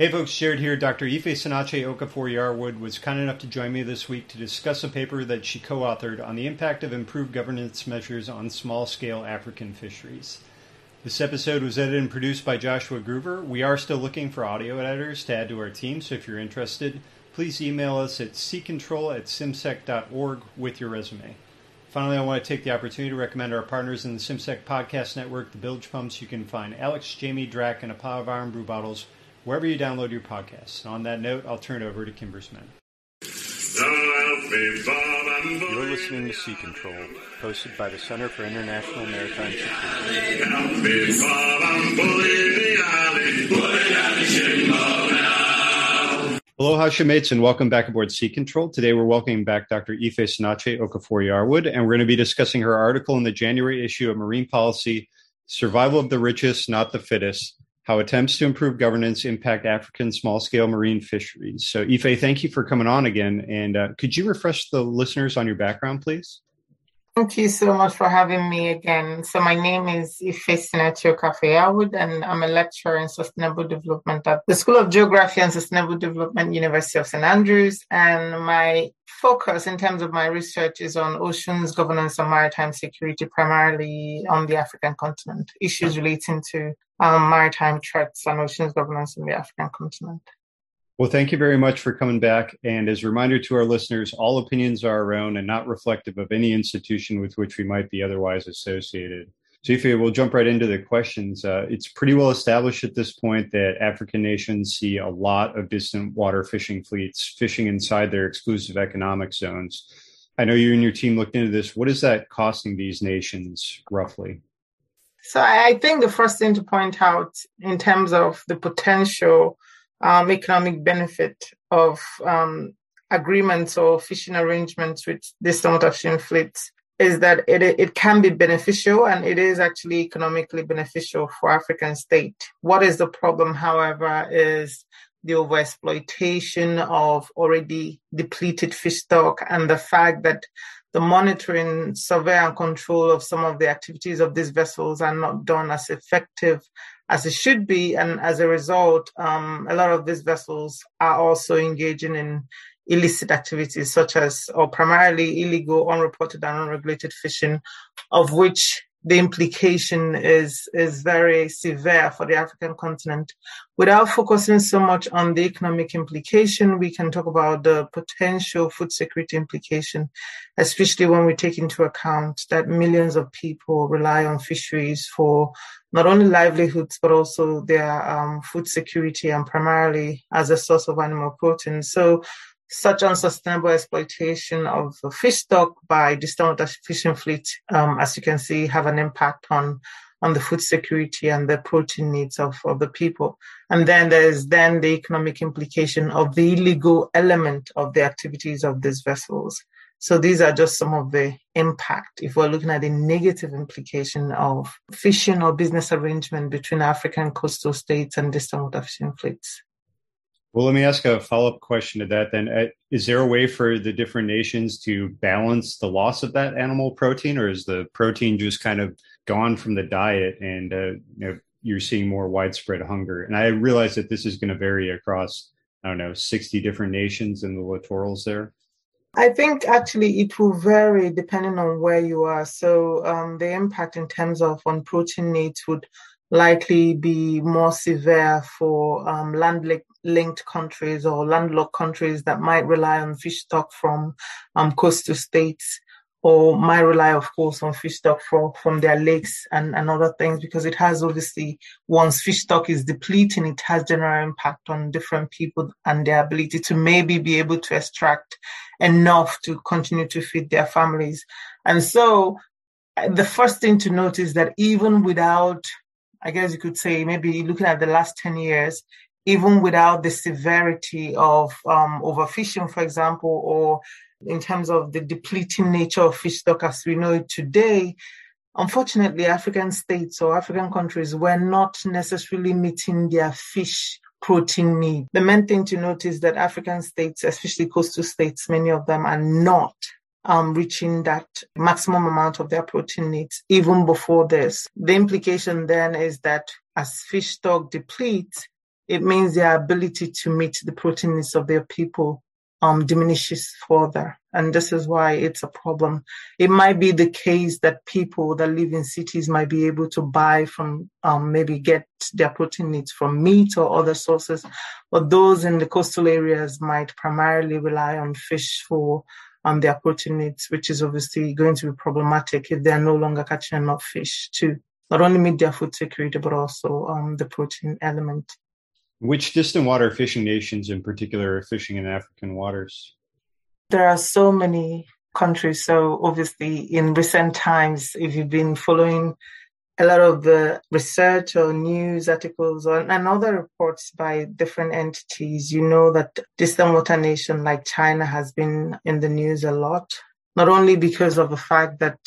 Hey folks, Jared here. Dr. Ifesinachi Okafor Yarwood was kind enough to join me this week to discuss a paper that she co authored on the impact of improved governance measures on small scale African fisheries. This episode was edited and produced by Joshua Groover. We are still looking for audio editors to add to our team, so if you're interested, please email us at ccontrol at cimsec.org with your resume. Finally, I want to take the opportunity to recommend our partners in the CIMSEC Podcast Network, the Bilge Pumps. You can find Alex, Jamie, Drac, and a pile of Irn-Bru bottles wherever you download your podcasts. And on that note, I'll turn it over to Kimbersman. You're listening to Sea Control, posted by the Center for International Maritime Security. Aloha, shipmates, and welcome back aboard Sea Control. Today we're welcoming back Dr. Ifesinachi Okafor Yarwood, and we're going to be discussing her article in the January issue of Marine Policy Survival of the Richest, Not the Fittest how attempts to improve governance impact African small scale marine fisheries. So, Ife, thank you for coming on again. And uh, could you refresh the listeners on your background, please? Thank you so much for having me again. So, my name is Ife Sinatio Yarwood, and I'm a lecturer in sustainable development at the School of Geography and Sustainable Development, University of St. Andrews. And my focus in terms of my research is on oceans governance and maritime security, primarily on the African continent, issues relating to um, maritime threats and oceans governance in the African continent. Well, thank you very much for coming back. And as a reminder to our listeners, all opinions are our own and not reflective of any institution with which we might be otherwise associated. So, if we'll jump right into the questions. Uh, it's pretty well established at this point that African nations see a lot of distant water fishing fleets fishing inside their exclusive economic zones. I know you and your team looked into this. What is that costing these nations roughly? So I think the first thing to point out in terms of the potential um, economic benefit of um, agreements or fishing arrangements with water fishing fleets is that it, it can be beneficial and it is actually economically beneficial for African state. What is the problem, however, is the overexploitation of already depleted fish stock and the fact that the monitoring, survey, and control of some of the activities of these vessels are not done as effective as it should be. And as a result, um, a lot of these vessels are also engaging in illicit activities, such as, or primarily illegal, unreported, and unregulated fishing, of which the implication is is very severe for the African continent. Without focusing so much on the economic implication, we can talk about the potential food security implication, especially when we take into account that millions of people rely on fisheries for not only livelihoods but also their um, food security and primarily as a source of animal protein. So such unsustainable exploitation of the fish stock by distant water fishing fleet, um, as you can see, have an impact on on the food security and the protein needs of, of the people. And then there's then the economic implication of the illegal element of the activities of these vessels. So these are just some of the impact. If we're looking at the negative implication of fishing or business arrangement between African coastal states and distant water fishing fleets. Well, let me ask a follow up question to that then. Uh, is there a way for the different nations to balance the loss of that animal protein, or is the protein just kind of gone from the diet and uh, you know, you're seeing more widespread hunger? And I realize that this is going to vary across, I don't know, 60 different nations in the littorals there. I think actually it will vary depending on where you are. So um, the impact in terms of on protein needs would likely be more severe for um, land linked countries or landlocked countries that might rely on fish stock from um, coastal states or might rely, of course, on fish stock for, from their lakes and, and other things because it has obviously, once fish stock is depleting, it has general impact on different people and their ability to maybe be able to extract enough to continue to feed their families. And so the first thing to note is that even without I guess you could say maybe looking at the last 10 years, even without the severity of um, overfishing, for example, or in terms of the depleting nature of fish stock as we know it today, unfortunately, African states or African countries were not necessarily meeting their fish protein need. The main thing to note is that African states, especially coastal states, many of them are not um, reaching that maximum amount of their protein needs even before this. The implication then is that as fish stock depletes, it means their ability to meet the protein needs of their people um, diminishes further. And this is why it's a problem. It might be the case that people that live in cities might be able to buy from, um, maybe get their protein needs from meat or other sources, but those in the coastal areas might primarily rely on fish for um, their protein it, which is obviously going to be problematic if they're no longer catching enough fish to not only meet their food security, but also um, the protein element. Which distant water fishing nations in particular are fishing in African waters? There are so many countries. So obviously in recent times, if you've been following a lot of the research or news articles or, and other reports by different entities, you know that distant water nation like China has been in the news a lot, not only because of the fact that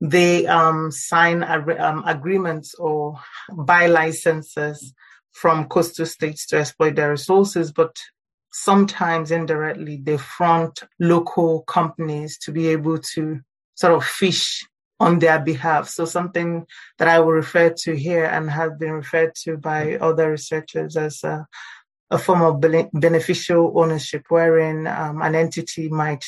they um, sign um, agreements or buy licenses from coastal states to exploit their resources, but sometimes indirectly they front local companies to be able to sort of fish on their behalf. So something that I will refer to here and have been referred to by other researchers as a, a form of beneficial ownership, wherein um, an entity might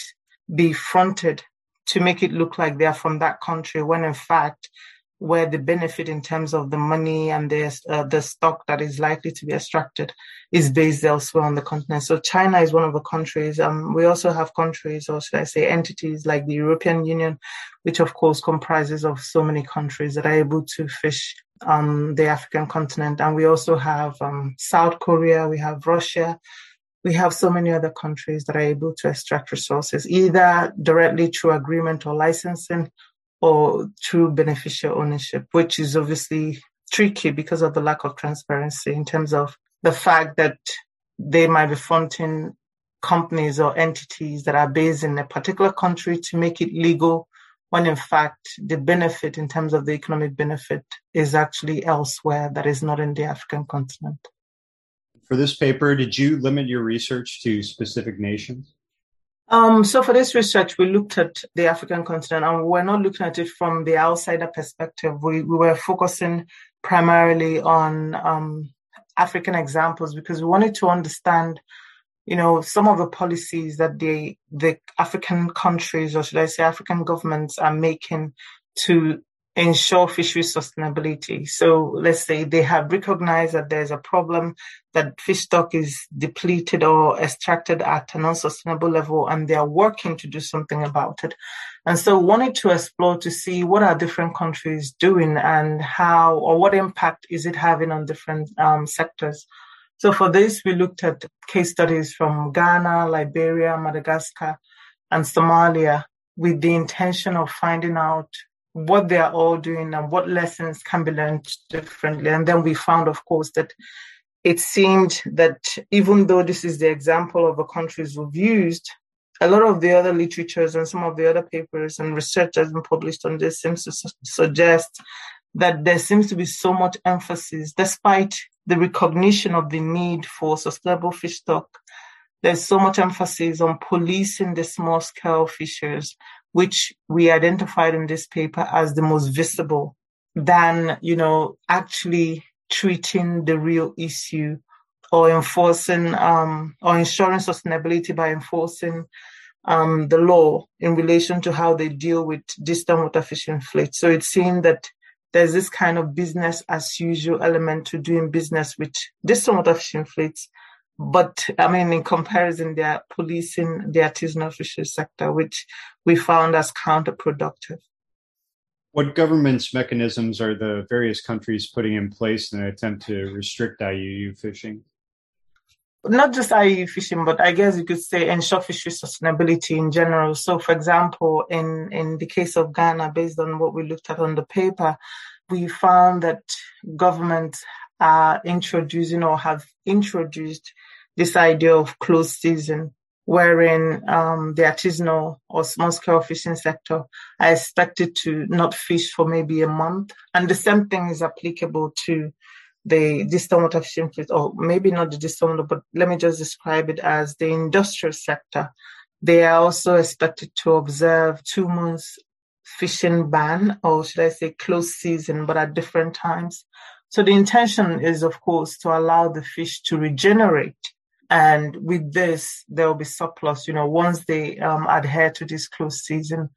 be fronted to make it look like they're from that country, when in fact where the benefit in terms of the money and the uh, the stock that is likely to be extracted is based elsewhere on the continent. So China is one of the countries. Um, we also have countries, or should I say, entities like the European Union, which of course comprises of so many countries that are able to fish on the African continent. And we also have um, South Korea, we have Russia. We have so many other countries that are able to extract resources, either directly through agreement or licensing, or through beneficial ownership, which is obviously tricky because of the lack of transparency in terms of the fact that they might be fronting companies or entities that are based in a particular country to make it legal when in fact the benefit in terms of the economic benefit is actually elsewhere that is not in the African continent. For this paper, did you limit your research to specific nations? Um, so for this research, we looked at the African continent and we're not looking at it from the outsider perspective. We, we were focusing primarily on um, African examples because we wanted to understand, you know, some of the policies that the the African countries, or should I say, African governments, are making to ensure fishery sustainability. So let's say they have recognized that there's a problem that fish stock is depleted or extracted at an unsustainable level and they are working to do something about it. And so wanted to explore to see what are different countries doing and how or what impact is it having on different um, sectors. So for this, we looked at case studies from Ghana, Liberia, Madagascar, and Somalia with the intention of finding out what they are all doing and what lessons can be learned differently. And then we found, of course, that it seemed that even though this is the example of the countries we've used, a lot of the other literatures and some of the other papers and research that's been published on this seems to su- suggest that there seems to be so much emphasis, despite the recognition of the need for sustainable fish stock, there's so much emphasis on policing the small scale fishers which we identified in this paper as the most visible than, you know, actually treating the real issue or enforcing um, or ensuring sustainability by enforcing um, the law in relation to how they deal with distant water fishing fleets. So it seemed that there's this kind of business as usual element to doing business with distant water fishing fleets but I mean, in comparison, they are policing the artisanal fisheries sector, which we found as counterproductive. What government's mechanisms are the various countries putting in place in an attempt to restrict IUU fishing? Not just IUU fishing, but I guess you could say ensure fishery sustainability in general. So, for example, in, in the case of Ghana, based on what we looked at on the paper, we found that governments are introducing or have introduced this idea of closed season, wherein um, the artisanal or small scale fishing sector are expected to not fish for maybe a month. And the same thing is applicable to the distant water fishing fleet, or maybe not the distant water, but let me just describe it as the industrial sector. They are also expected to observe two months fishing ban, or should I say closed season, but at different times. So the intention is, of course, to allow the fish to regenerate. And with this, there will be surplus. You know, once they um, adhere to this closed season,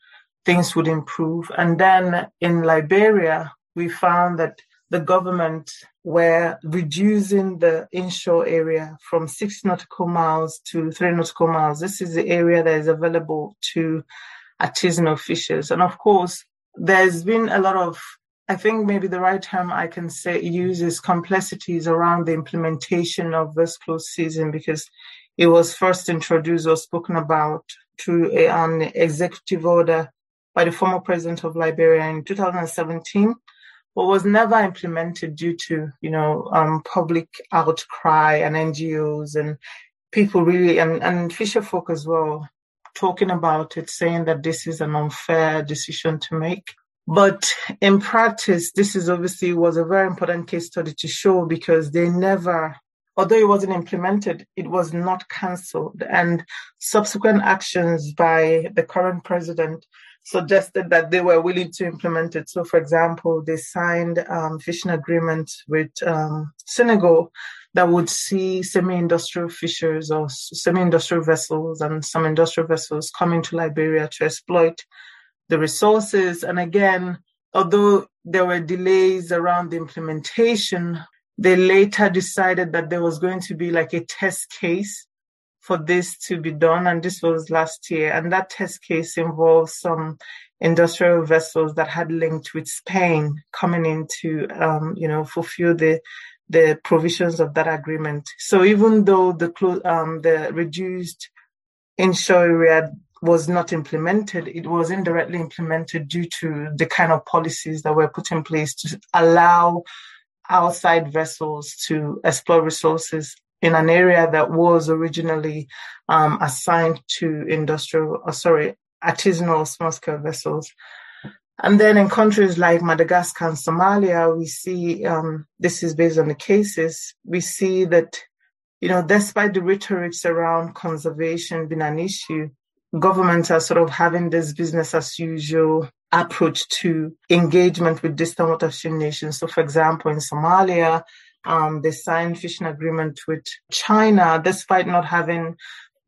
things would improve. And then in Liberia, we found that the government were reducing the inshore area from six nautical miles to three nautical miles. This is the area that is available to artisanal fishers. And of course, there's been a lot of, I think maybe the right term I can say uses complexities around the implementation of this closed season because it was first introduced or spoken about through an executive order by the former president of Liberia in 2017 but was never implemented due to, you know, um, public outcry and NGOs and people really, and, and fisher folk as well, talking about it, saying that this is an unfair decision to make. But in practice, this is obviously was a very important case study to show because they never, although it wasn't implemented, it was not cancelled. And subsequent actions by the current president suggested that they were willing to implement it. So, for example, they signed um, fishing agreement with um, Senegal that would see semi-industrial fishers or semi-industrial vessels and some industrial vessels coming to Liberia to exploit the resources. And again, although there were delays around the implementation, they later decided that there was going to be like a test case for this to be done, and this was last year. And that test case involves some industrial vessels that had linked with Spain coming in to, um, you know, fulfill the the provisions of that agreement. So even though the um, the reduced inshore area was not implemented, it was indirectly implemented due to the kind of policies that were put in place to allow outside vessels to explore resources in an area that was originally um, assigned to industrial, uh, sorry, artisanal small scale vessels. And then in countries like Madagascar and Somalia, we see, um, this is based on the cases, we see that, you know, despite the rhetorics around conservation being an issue, governments are sort of having this business as usual approach to engagement with distant watershed nations. So, for example, in Somalia, um, they signed fishing agreement with China, despite not having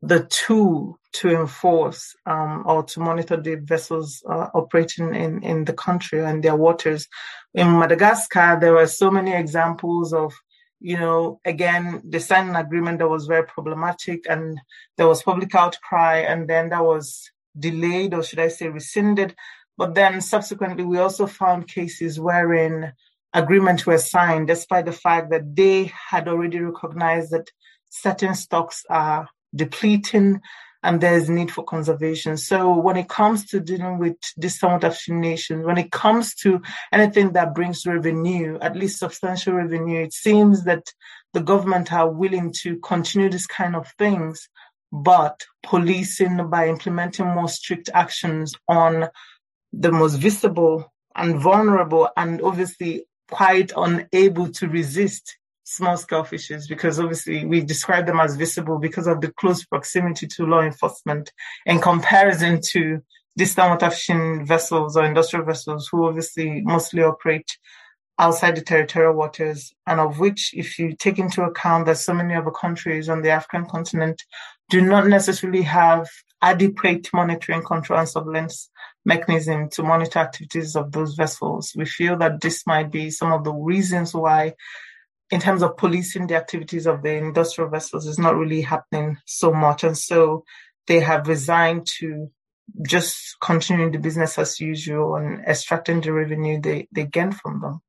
the tool to enforce um, or to monitor the vessels uh, operating in, in the country and their waters. In Madagascar, there were so many examples of, you know, again, they signed an agreement that was very problematic and there was public outcry and then that was delayed or should I say rescinded. But then subsequently, we also found cases wherein agreements were signed, despite the fact that they had already recognized that certain stocks are depleting and there's need for conservation. So when it comes to dealing with distant nations, when it comes to anything that brings revenue, at least substantial revenue, it seems that the government are willing to continue this kind of things, but policing by implementing more strict actions on the most visible and vulnerable and obviously quite unable to resist small scale fishes because obviously we describe them as visible because of the close proximity to law enforcement in comparison to distant water fishing vessels or industrial vessels who obviously mostly operate outside the territorial waters and of which if you take into account that so many of other countries on the African continent do not necessarily have adequate monitoring control and surveillance mechanism to monitor activities of those vessels. We feel that this might be some of the reasons why, in terms of policing the activities of the industrial vessels, is not really happening so much. And so they have resigned to just continuing the business as usual and extracting the revenue they, they gain from them.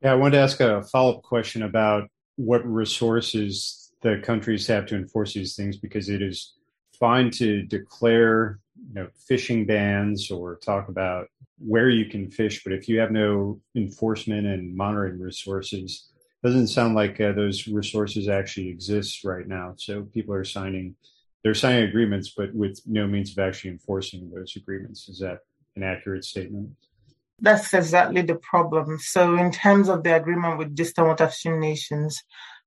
Yeah, I wanted to ask a follow up question about what resources the countries have to enforce these things because it is fine to declare you know fishing bans or talk about where you can fish, but if you have no enforcement and monitoring resources, doesn't sound like uh, those resources actually exist right now. So people are signing, they're signing agreements, but with no means of actually enforcing those agreements. Is that an accurate statement? That's exactly the problem. So, in terms of the agreement with distant watershed nations,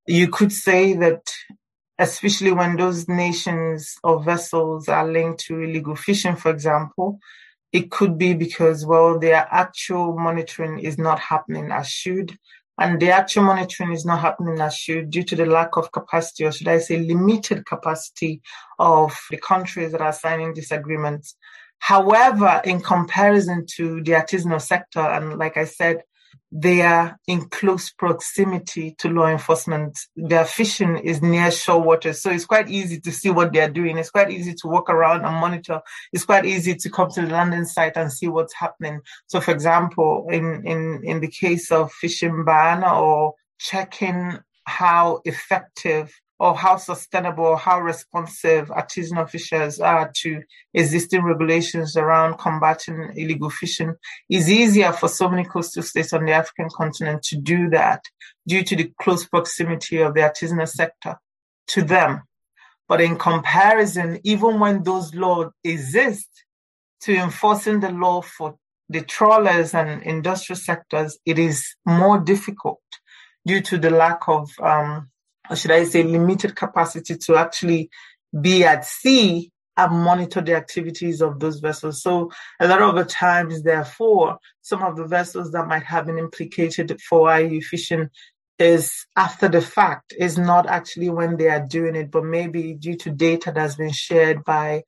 you could say that especially when those nations or vessels are linked to illegal fishing, for example, it could be because, well, their actual monitoring is not happening as should. And the actual monitoring is not happening as should due to the lack of capacity, or should I say, limited capacity of the countries that are signing these agreements. However, in comparison to the artisanal sector, and like I said, they are in close proximity to law enforcement. Their fishing is near shore waters, so it's quite easy to see what they're doing. It's quite easy to walk around and monitor. It's quite easy to come to the landing site and see what's happening. So, for example, in in in the case of fishing ban or checking how effective or how sustainable how responsive artisanal fishers are to existing regulations around combating illegal fishing is easier for so many coastal states on the African continent to do that due to the close proximity of the artisanal sector to them. But in comparison, even when those laws exist, to enforcing the law for the trawlers and industrial sectors, it is more difficult due to the lack of um, or should I say, limited capacity to actually be at sea and monitor the activities of those vessels. So a lot of the times, therefore, some of the vessels that might have been implicated for IUU fishing is after the fact, is not actually when they are doing it, but maybe due to data that's been shared by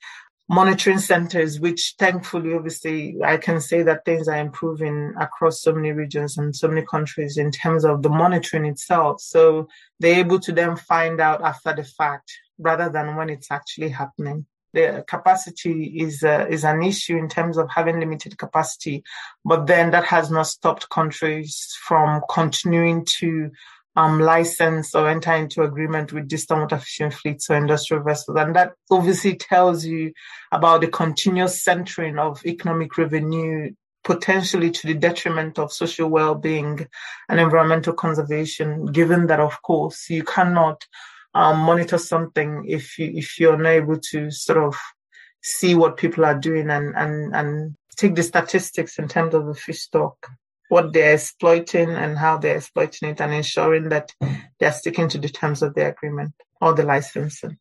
monitoring centers, which thankfully, obviously, I can say that things are improving across so many regions and so many countries in terms of the monitoring itself. So they're able to then find out after the fact rather than when it's actually happening. The capacity is uh, is an issue in terms of having limited capacity, but then that has not stopped countries from continuing to um, license or enter into agreement with distant water fishing fleets or industrial vessels. And that obviously tells you about the continuous centering of economic revenue, potentially to the detriment of social well-being and environmental conservation, given that, of course, you cannot um, monitor something if you, if you're not able to sort of see what people are doing and, and, and take the statistics in terms of the fish stock what they're exploiting and how they're exploiting it and ensuring that they're sticking to the terms of the agreement or the licensing.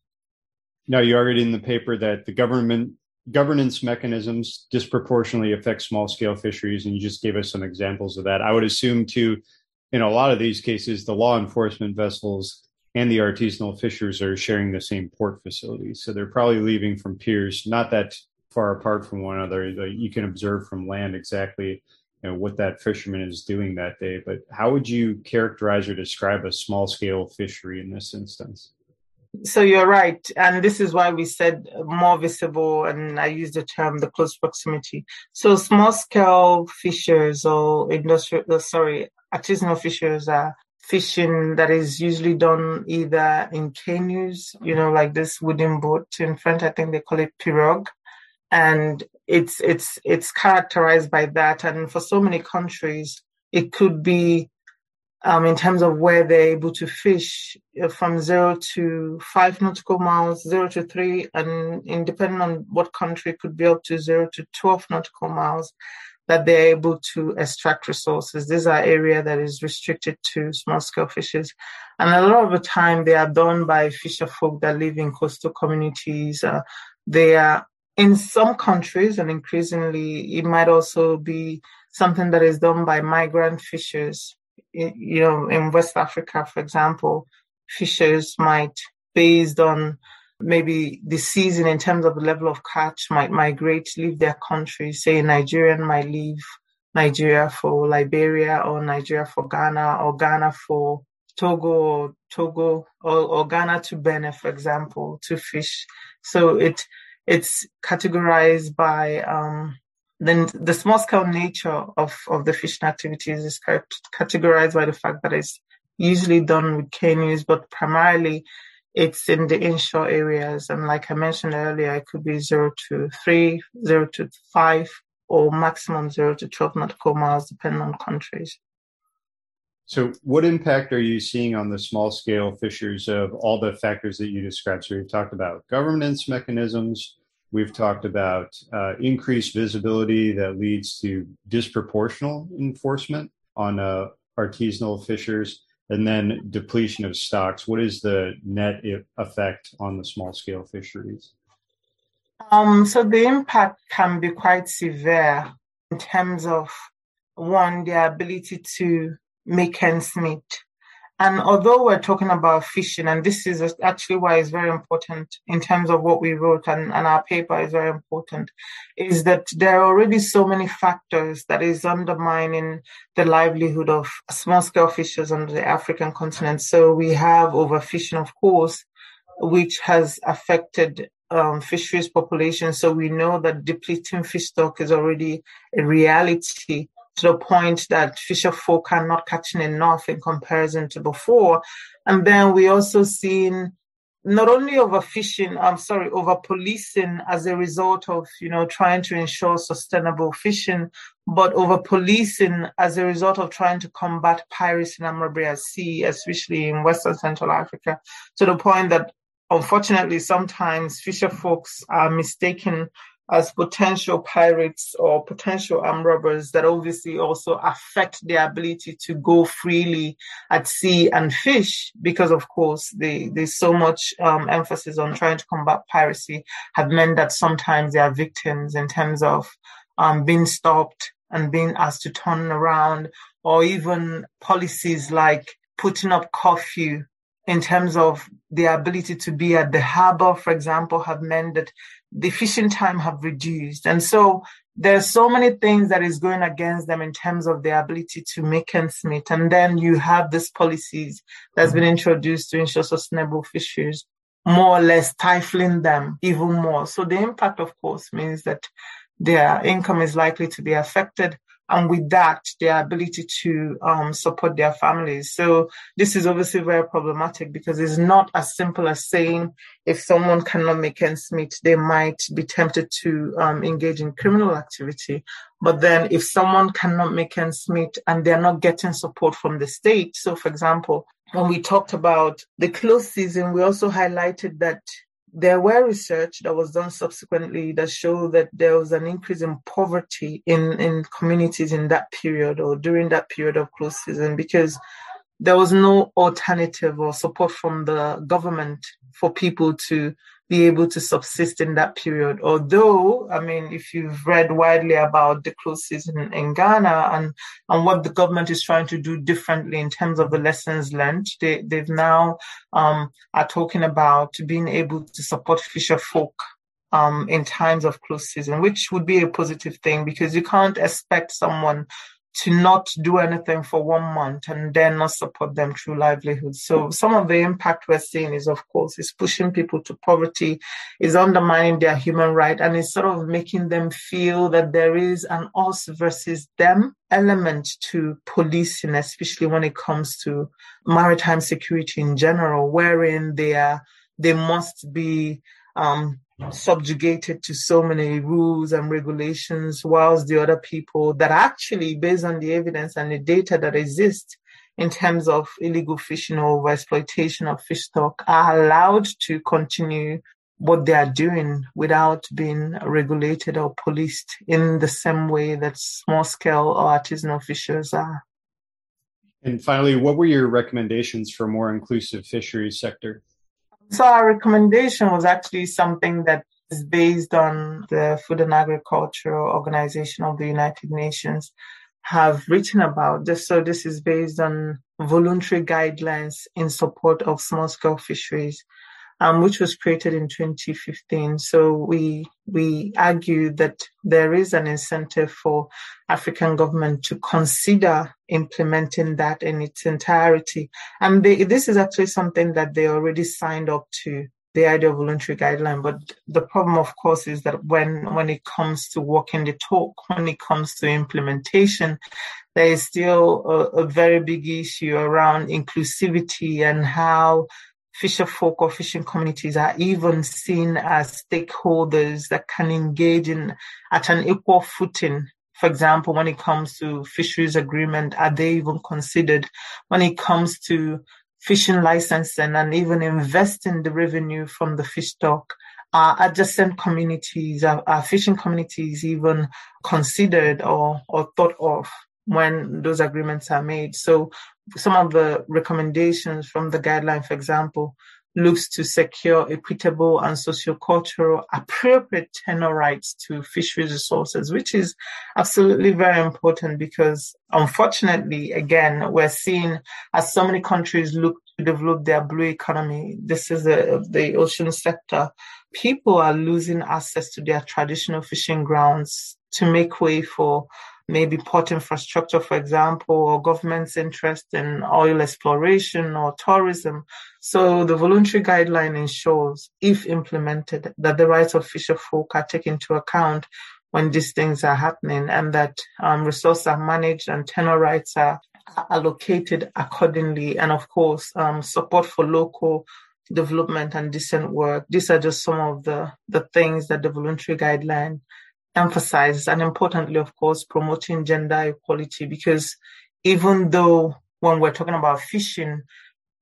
Now, you argued in the paper that the government governance mechanisms disproportionately affect small scale fisheries, and you just gave us some examples of that. I would assume, too, in a lot of these cases, the law enforcement vessels and the artisanal fishers are sharing the same port facilities. So they're probably leaving from piers not that far apart from one another. You can observe from land exactly you know, what that fisherman is doing that day. But how would you characterize or describe a small scale fishery in this instance? So you're right, and this is why we said more visible, and I use the term the close proximity. So small scale fishers or industrial, uh, sorry, artisanal fishers are fishing that is usually done either in canoes, you know, like this wooden boat in front. I think they call it pirogue, and it's it's it's characterized by that. And for so many countries, it could be um, in terms of where they're able to fish uh, from zero to five nautical miles, zero to three, and in, depending on what country, could be up to zero to 12 nautical miles that they're able to extract resources. These are area that is restricted to small scale fishes. And a lot of the time they are done by fisher folk that live in coastal communities. Uh, they are in some countries, and increasingly, it might also be something that is done by migrant fishers. You know, in West Africa, for example, fishers might, based on maybe the season in terms of the level of catch, might migrate, leave their country. Say, Nigerian might leave Nigeria for Liberia, or Nigeria for Ghana, or Ghana for Togo, or Togo, or, or Ghana to Benin, for example, to fish. So it it's categorized by um, then the small scale nature of, of the fishing activities is categorized by the fact that it's usually done with canoes, but primarily it's in the inshore areas. And like I mentioned earlier, it could be zero to three, zero to five, or maximum zero to 12 nautical miles, depending on countries. So, what impact are you seeing on the small scale fishers of all the factors that you described? So, we've talked about governance mechanisms, we've talked about uh, increased visibility that leads to disproportional enforcement on uh, artisanal fishers, and then depletion of stocks. What is the net effect on the small scale fisheries? Um, so, the impact can be quite severe in terms of one, their ability to make ends meet. And although we're talking about fishing, and this is actually why it's very important in terms of what we wrote and, and our paper is very important, is that there are already so many factors that is undermining the livelihood of small scale fishers on the African continent. So we have overfishing, of course, which has affected um, fisheries population. So we know that depleting fish stock is already a reality to the point that fisher folk are not catching enough in comparison to before. And then we also seen not only overfishing, I'm sorry, over policing as a result of, you know, trying to ensure sustainable fishing, but over policing as a result of trying to combat piracy in at sea, especially in Western Central Africa, to the point that unfortunately sometimes fisher folks are mistaken as potential pirates or potential armed robbers that obviously also affect their ability to go freely at sea and fish because of course there's so much um, emphasis on trying to combat piracy have meant that sometimes they are victims in terms of um, being stopped and being asked to turn around or even policies like putting up curfew in terms of their ability to be at the harbor, for example, have meant that the fishing time have reduced. And so there's so many things that is going against them in terms of their ability to make ends meet. And then you have these policies that's been introduced to ensure sustainable fisheries, more or less stifling them even more. So the impact, of course, means that their income is likely to be affected and with that, their ability to um, support their families. So this is obviously very problematic because it's not as simple as saying if someone cannot make ends meet, they might be tempted to um, engage in criminal activity. But then if someone cannot make ends meet and they're not getting support from the state, so for example, when we talked about the close season, we also highlighted that there were research that was done subsequently that showed that there was an increase in poverty in, in communities in that period or during that period of close season because there was no alternative or support from the government for people to be able to subsist in that period. Although, I mean, if you've read widely about the close season in Ghana and, and what the government is trying to do differently in terms of the lessons learned, they, they've now um, are talking about being able to support fisher folk um, in times of close season, which would be a positive thing because you can't expect someone to not do anything for one month and then not support them through livelihood. So some of the impact we're seeing is, of course, is pushing people to poverty, is undermining their human right, and is sort of making them feel that there is an us versus them element to policing, especially when it comes to maritime security in general, wherein they are they must be um, subjugated to so many rules and regulations, whilst the other people that actually, based on the evidence and the data that exists in terms of illegal fishing or exploitation of fish stock, are allowed to continue what they are doing without being regulated or policed in the same way that small scale or artisanal fishers are. And finally, what were your recommendations for a more inclusive fisheries sector? So our recommendation was actually something that is based on the Food and Agriculture Organization of the United Nations have written about this. So this is based on voluntary guidelines in support of small scale fisheries um, which was created in 2015. So we we argue that there is an incentive for African government to consider implementing that in its entirety. And they, this is actually something that they already signed up to the idea of voluntary guideline. But the problem, of course, is that when when it comes to walking the talk, when it comes to implementation, there is still a, a very big issue around inclusivity and how fisher folk or fishing communities are even seen as stakeholders that can engage in at an equal footing. For example, when it comes to fisheries agreement, are they even considered? When it comes to fishing licensing and even investing the revenue from the fish stock, are adjacent communities, are, are fishing communities even considered or, or thought of? When those agreements are made. So some of the recommendations from the guideline, for example, looks to secure equitable and sociocultural appropriate tenure rights to fisheries resources, which is absolutely very important because unfortunately, again, we're seeing as so many countries look to develop their blue economy, this is a, the ocean sector, people are losing access to their traditional fishing grounds to make way for maybe port infrastructure, for example, or government's interest in oil exploration or tourism. So the voluntary guideline ensures, if implemented, that the rights of fisher folk are taken into account when these things are happening and that um, resources are managed and tenure rights are allocated accordingly. And of course, um, support for local development and decent work. These are just some of the, the things that the voluntary guideline emphasizes. And importantly, of course, promoting gender equality because even though when we're talking about fishing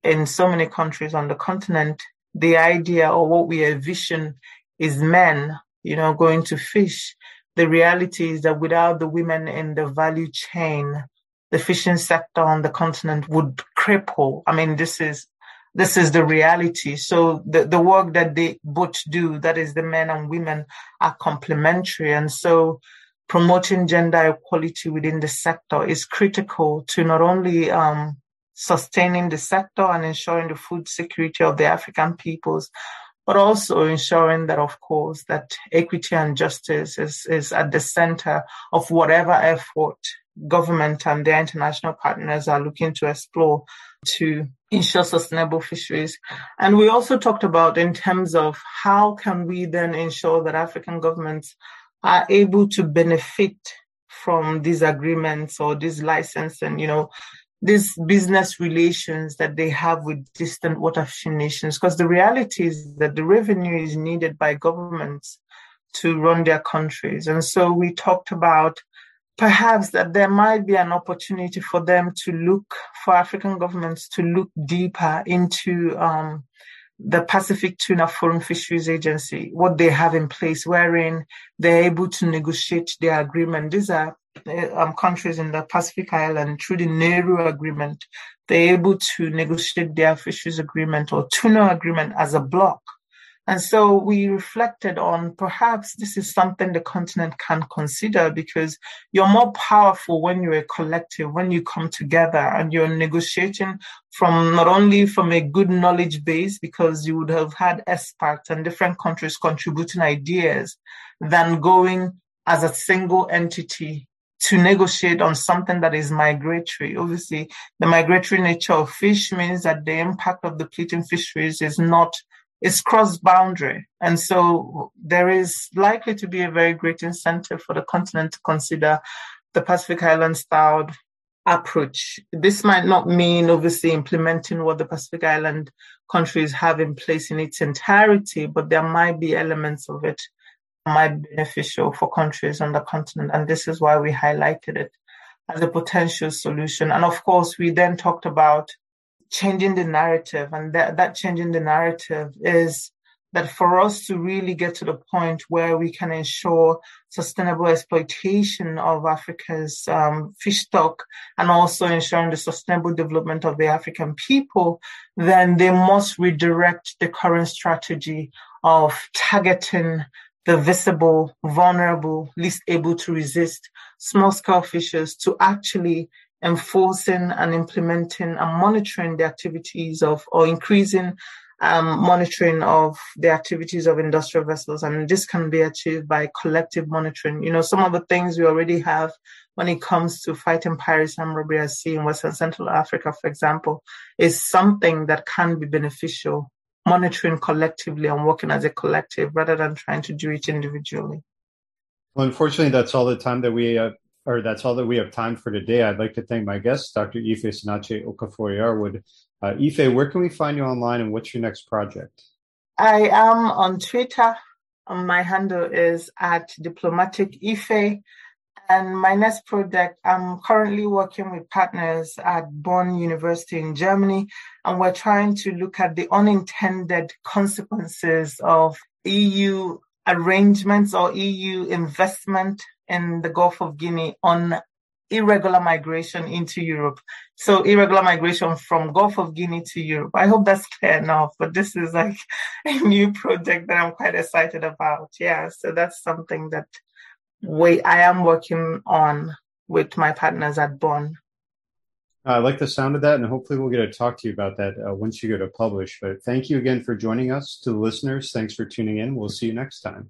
in so many countries on the continent, the idea or what we envision is men, you know, going to fish. The reality is that without the women in the value chain, the fishing sector on the continent would cripple. I mean, this is this is the reality. So the, the work that they both do, that is the men and women are complementary. And so promoting gender equality within the sector is critical to not only um, sustaining the sector and ensuring the food security of the African peoples, but also ensuring that, of course, that equity and justice is, is at the center of whatever effort government and their international partners are looking to explore to ensure sustainable fisheries. And we also talked about in terms of how can we then ensure that African governments are able to benefit from these agreements or these and, you know, these business relations that they have with distant water fishing nations. Because the reality is that the revenue is needed by governments to run their countries. And so we talked about perhaps that there might be an opportunity for them to look, for African governments to look deeper into um, the Pacific Tuna Forum Fisheries Agency, what they have in place, wherein they're able to negotiate their agreement. These are uh, um, countries in the Pacific Island through the Nauru Agreement. They're able to negotiate their fisheries agreement or tuna agreement as a block and so we reflected on perhaps this is something the continent can consider because you're more powerful when you're a collective, when you come together and you're negotiating from not only from a good knowledge base, because you would have had experts and different countries contributing ideas than going as a single entity to negotiate on something that is migratory. Obviously, the migratory nature of fish means that the impact of depleting fisheries is not is cross boundary. And so there is likely to be a very great incentive for the continent to consider the Pacific Island styled approach. This might not mean obviously implementing what the Pacific Island countries have in place in its entirety, but there might be elements of it might be beneficial for countries on the continent. And this is why we highlighted it as a potential solution. And of course, we then talked about changing the narrative. And that, that changing the narrative is that for us to really get to the point where we can ensure sustainable exploitation of Africa's um, fish stock and also ensuring the sustainable development of the African people, then they must redirect the current strategy of targeting the visible, vulnerable, least able to resist small scale fishers to actually enforcing and implementing and monitoring the activities of or increasing um, monitoring of the activities of industrial vessels. And this can be achieved by collective monitoring. You know, some of the things we already have when it comes to fighting piracy and robbery at sea in Western Central Africa, for example, is something that can be beneficial, monitoring collectively and working as a collective rather than trying to do it individually. Well, unfortunately, that's all the time that we uh, or that's all that we have time for today. I'd like to thank my guest, Dr. Ifesinachi Okafor-Yarwood. Uh, Ife, where can we find you online and what's your next project? I am on Twitter. My handle is at diplomatic Ife. And my next project, I'm currently working with partners at Bonn University in Germany, and we're trying to look at the unintended consequences of EU arrangements or EU investment in the Gulf of Guinea on irregular migration into Europe. So irregular migration from Gulf of Guinea to Europe. I hope that's clear enough, but this is like a new project that I'm quite excited about. Yeah. So that's something that we, I am working on with my partners at Bonn. I like the sound of that, and hopefully we'll get to talk to you about that uh, once you go to publish. But thank you again for joining us. To the listeners, thanks for tuning in. We'll see you next time.